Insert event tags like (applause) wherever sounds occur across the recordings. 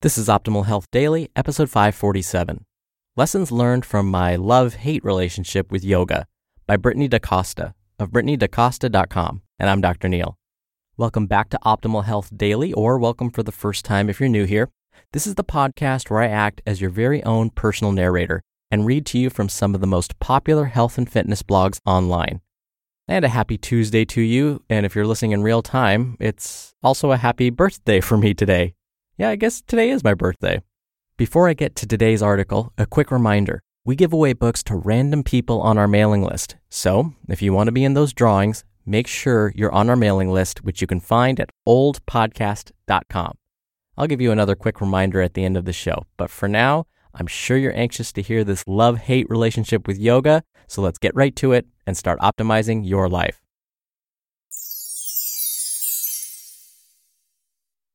This is Optimal Health Daily, episode 547 Lessons Learned from My Love Hate Relationship with Yoga by Brittney daCosta of BrittneyDaCosta.com. And I'm Dr. Neal. Welcome back to Optimal Health Daily, or welcome for the first time if you're new here. This is the podcast where I act as your very own personal narrator and read to you from some of the most popular health and fitness blogs online. And a happy Tuesday to you. And if you're listening in real time, it's also a happy birthday for me today. Yeah, I guess today is my birthday. Before I get to today's article, a quick reminder. We give away books to random people on our mailing list. So, if you want to be in those drawings, make sure you're on our mailing list, which you can find at oldpodcast.com. I'll give you another quick reminder at the end of the show. But for now, I'm sure you're anxious to hear this love hate relationship with yoga. So let's get right to it and start optimizing your life.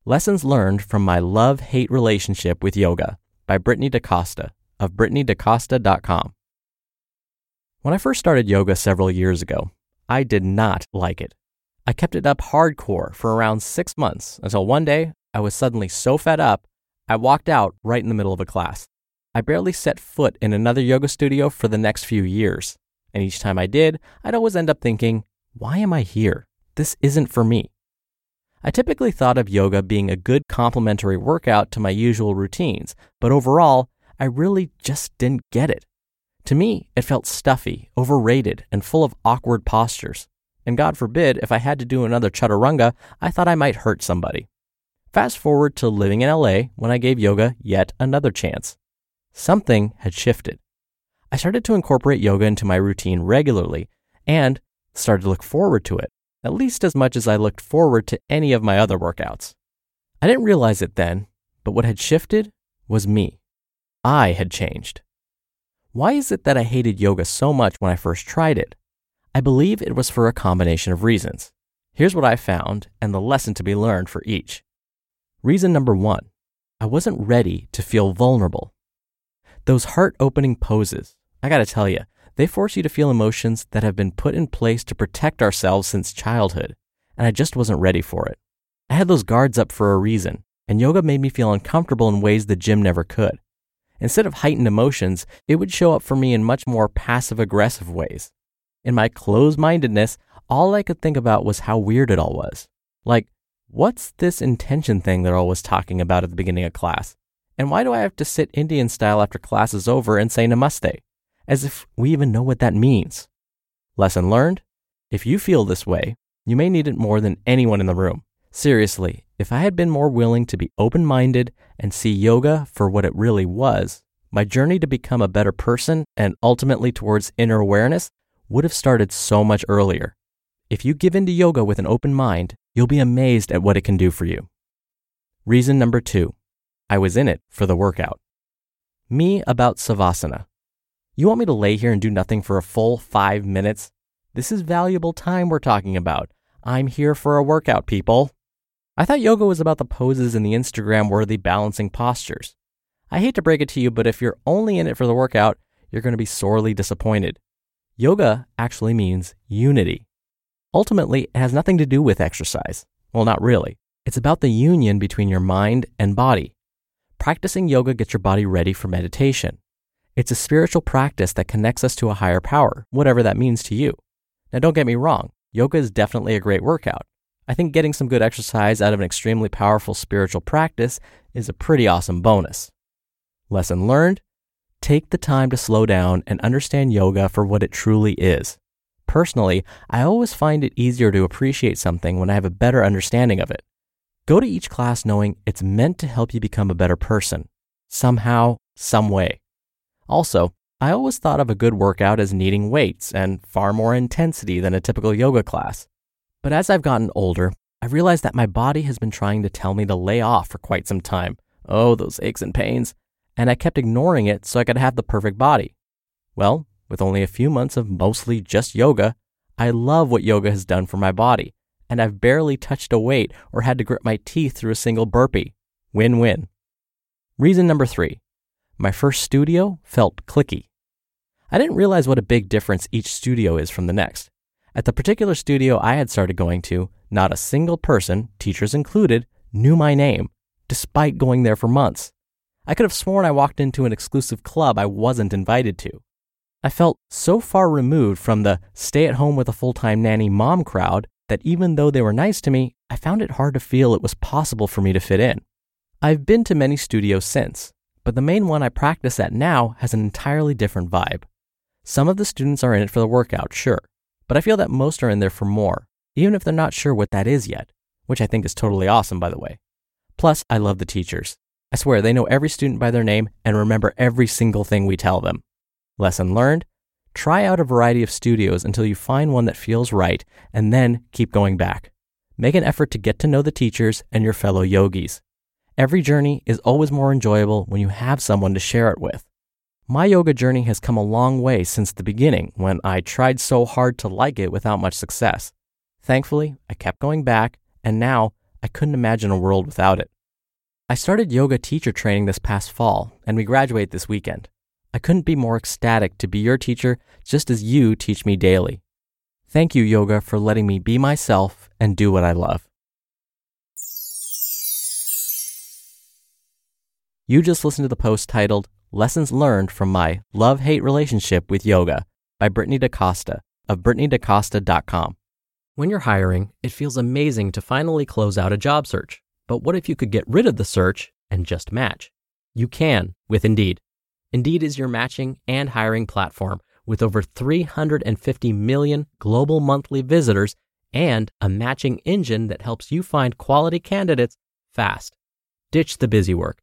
Lessons Learned from My Love Hate Relationship with Yoga by Brittney daCosta of BrittneyDaCosta.com. When I first started yoga several years ago, I did not like it. I kept it up hardcore for around six months until one day I was suddenly so fed up, I walked out right in the middle of a class. I barely set foot in another yoga studio for the next few years. And each time I did, I'd always end up thinking, why am I here? This isn't for me. I typically thought of yoga being a good complementary workout to my usual routines, but overall, I really just didn't get it. To me, it felt stuffy, overrated, and full of awkward postures. And God forbid, if I had to do another chaturanga, I thought I might hurt somebody. Fast forward to living in LA when I gave yoga yet another chance. Something had shifted. I started to incorporate yoga into my routine regularly and started to look forward to it at least as much as I looked forward to any of my other workouts. I didn't realize it then, but what had shifted was me. I had changed. Why is it that I hated yoga so much when I first tried it? I believe it was for a combination of reasons. Here's what I found and the lesson to be learned for each. Reason number one I wasn't ready to feel vulnerable. Those heart opening poses, I gotta tell you, they force you to feel emotions that have been put in place to protect ourselves since childhood, and I just wasn't ready for it. I had those guards up for a reason, and yoga made me feel uncomfortable in ways the gym never could. Instead of heightened emotions, it would show up for me in much more passive aggressive ways. In my closed mindedness, all I could think about was how weird it all was. Like, what's this intention thing they're always talking about at the beginning of class? And why do I have to sit Indian style after class is over and say namaste? As if we even know what that means. Lesson learned? If you feel this way, you may need it more than anyone in the room. Seriously, if I had been more willing to be open minded and see yoga for what it really was, my journey to become a better person and ultimately towards inner awareness would have started so much earlier. If you give into yoga with an open mind, you'll be amazed at what it can do for you. Reason number two I was in it for the workout. Me about Savasana. You want me to lay here and do nothing for a full five minutes? This is valuable time we're talking about. I'm here for a workout, people. I thought yoga was about the poses and the Instagram worthy balancing postures. I hate to break it to you, but if you're only in it for the workout, you're going to be sorely disappointed. Yoga actually means unity. Ultimately, it has nothing to do with exercise. Well, not really. It's about the union between your mind and body. Practicing yoga gets your body ready for meditation. It's a spiritual practice that connects us to a higher power, whatever that means to you. Now, don't get me wrong, yoga is definitely a great workout. I think getting some good exercise out of an extremely powerful spiritual practice is a pretty awesome bonus. Lesson learned take the time to slow down and understand yoga for what it truly is. Personally, I always find it easier to appreciate something when I have a better understanding of it. Go to each class knowing it's meant to help you become a better person, somehow, some way. Also, I always thought of a good workout as needing weights and far more intensity than a typical yoga class. But as I've gotten older, I've realized that my body has been trying to tell me to lay off for quite some time. Oh, those aches and pains and I kept ignoring it so I could have the perfect body. Well, with only a few months of mostly just yoga, I love what yoga has done for my body, and I've barely touched a weight or had to grit my teeth through a single burpee. Win win. Reason number three my first studio felt cliquey. I didn't realize what a big difference each studio is from the next. At the particular studio I had started going to, not a single person, teachers included, knew my name, despite going there for months. I could have sworn I walked into an exclusive club I wasn't invited to. I felt so far removed from the stay at home with a full time nanny mom crowd that even though they were nice to me, I found it hard to feel it was possible for me to fit in. I've been to many studios since, but the main one I practice at now has an entirely different vibe. Some of the students are in it for the workout, sure, but I feel that most are in there for more, even if they're not sure what that is yet, which I think is totally awesome, by the way. Plus, I love the teachers. I swear they know every student by their name and remember every single thing we tell them. Lesson learned try out a variety of studios until you find one that feels right, and then keep going back. Make an effort to get to know the teachers and your fellow yogis. Every journey is always more enjoyable when you have someone to share it with. My yoga journey has come a long way since the beginning when I tried so hard to like it without much success. Thankfully, I kept going back, and now I couldn't imagine a world without it. I started yoga teacher training this past fall, and we graduate this weekend. I couldn't be more ecstatic to be your teacher just as you teach me daily. Thank you, yoga, for letting me be myself and do what I love. You just listened to the post titled Lessons Learned from My Love Hate Relationship with Yoga by Brittney daCosta of BrittneyDaCosta.com. When you're hiring, it feels amazing to finally close out a job search. But what if you could get rid of the search and just match? You can with Indeed. Indeed is your matching and hiring platform with over 350 million global monthly visitors and a matching engine that helps you find quality candidates fast. Ditch the busy work.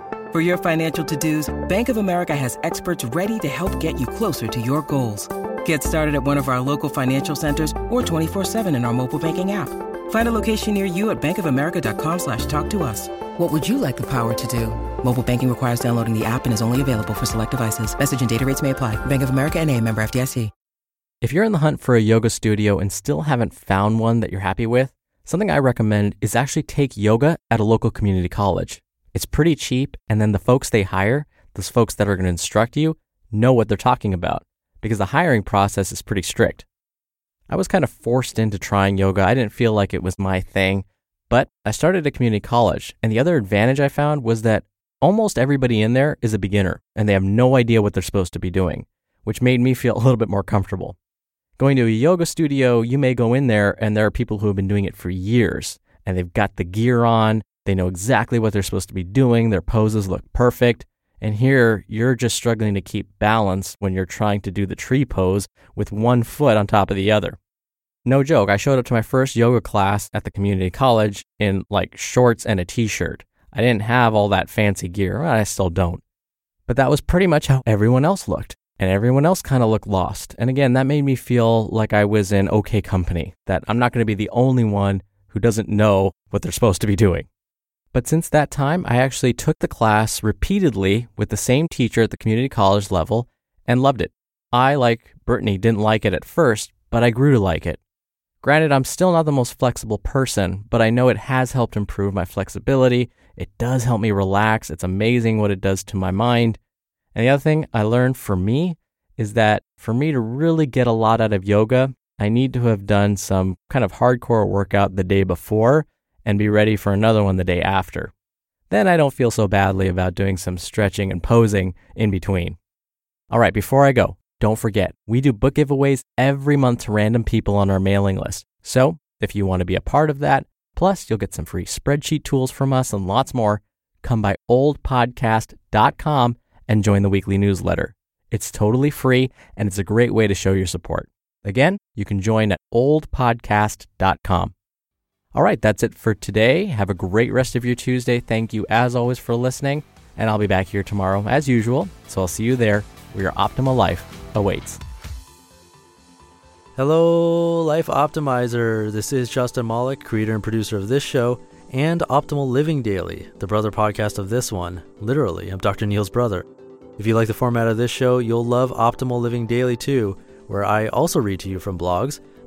For your financial to-dos, Bank of America has experts ready to help get you closer to your goals. Get started at one of our local financial centers or 24-7 in our mobile banking app. Find a location near you at bankofamerica.com slash talk to us. What would you like the power to do? Mobile banking requires downloading the app and is only available for select devices. Message and data rates may apply. Bank of America and a member FDIC. If you're in the hunt for a yoga studio and still haven't found one that you're happy with, something I recommend is actually take yoga at a local community college. It's pretty cheap, and then the folks they hire, those folks that are going to instruct you, know what they're talking about because the hiring process is pretty strict. I was kind of forced into trying yoga. I didn't feel like it was my thing, But I started at community college, and the other advantage I found was that almost everybody in there is a beginner and they have no idea what they're supposed to be doing, which made me feel (laughs) a little bit more comfortable. Going to a yoga studio, you may go in there and there are people who have been doing it for years and they've got the gear on, they know exactly what they're supposed to be doing, their poses look perfect. And here, you're just struggling to keep balance when you're trying to do the tree pose with one foot on top of the other. No joke, I showed up to my first yoga class at the community college in like shorts and a t shirt. I didn't have all that fancy gear, I still don't. But that was pretty much how everyone else looked, and everyone else kind of looked lost. And again, that made me feel like I was in okay company, that I'm not going to be the only one who doesn't know what they're supposed to be doing. But since that time, I actually took the class repeatedly with the same teacher at the community college level and loved it. I, like Brittney, didn't like it at first, but I grew to like it. Granted, I'm still not the most flexible person, but I know it has helped improve my flexibility. It does help me relax. It's amazing what it does to my mind. And the other thing I learned for me is that for me to really get a lot out of yoga, I need to have done some kind of hardcore workout the day before and be ready for another one the day after. Then I don't feel so badly about doing some stretching and posing in between. All right, before I go, don't forget, we do book giveaways every month to random people on our mailing list. So if you want to be a part of that, plus you'll get some free spreadsheet tools from us and lots more, come by oldpodcast.com and join the weekly newsletter. It's totally free and it's a great way to show your support. Again, you can join at oldpodcast.com. All right, that's it for today. Have a great rest of your Tuesday. Thank you, as always, for listening. And I'll be back here tomorrow, as usual. So I'll see you there where your optimal life awaits. Hello, Life Optimizer. This is Justin Malik, creator and producer of this show and Optimal Living Daily, the brother podcast of this one. Literally, I'm Dr. Neal's brother. If you like the format of this show, you'll love Optimal Living Daily too, where I also read to you from blogs,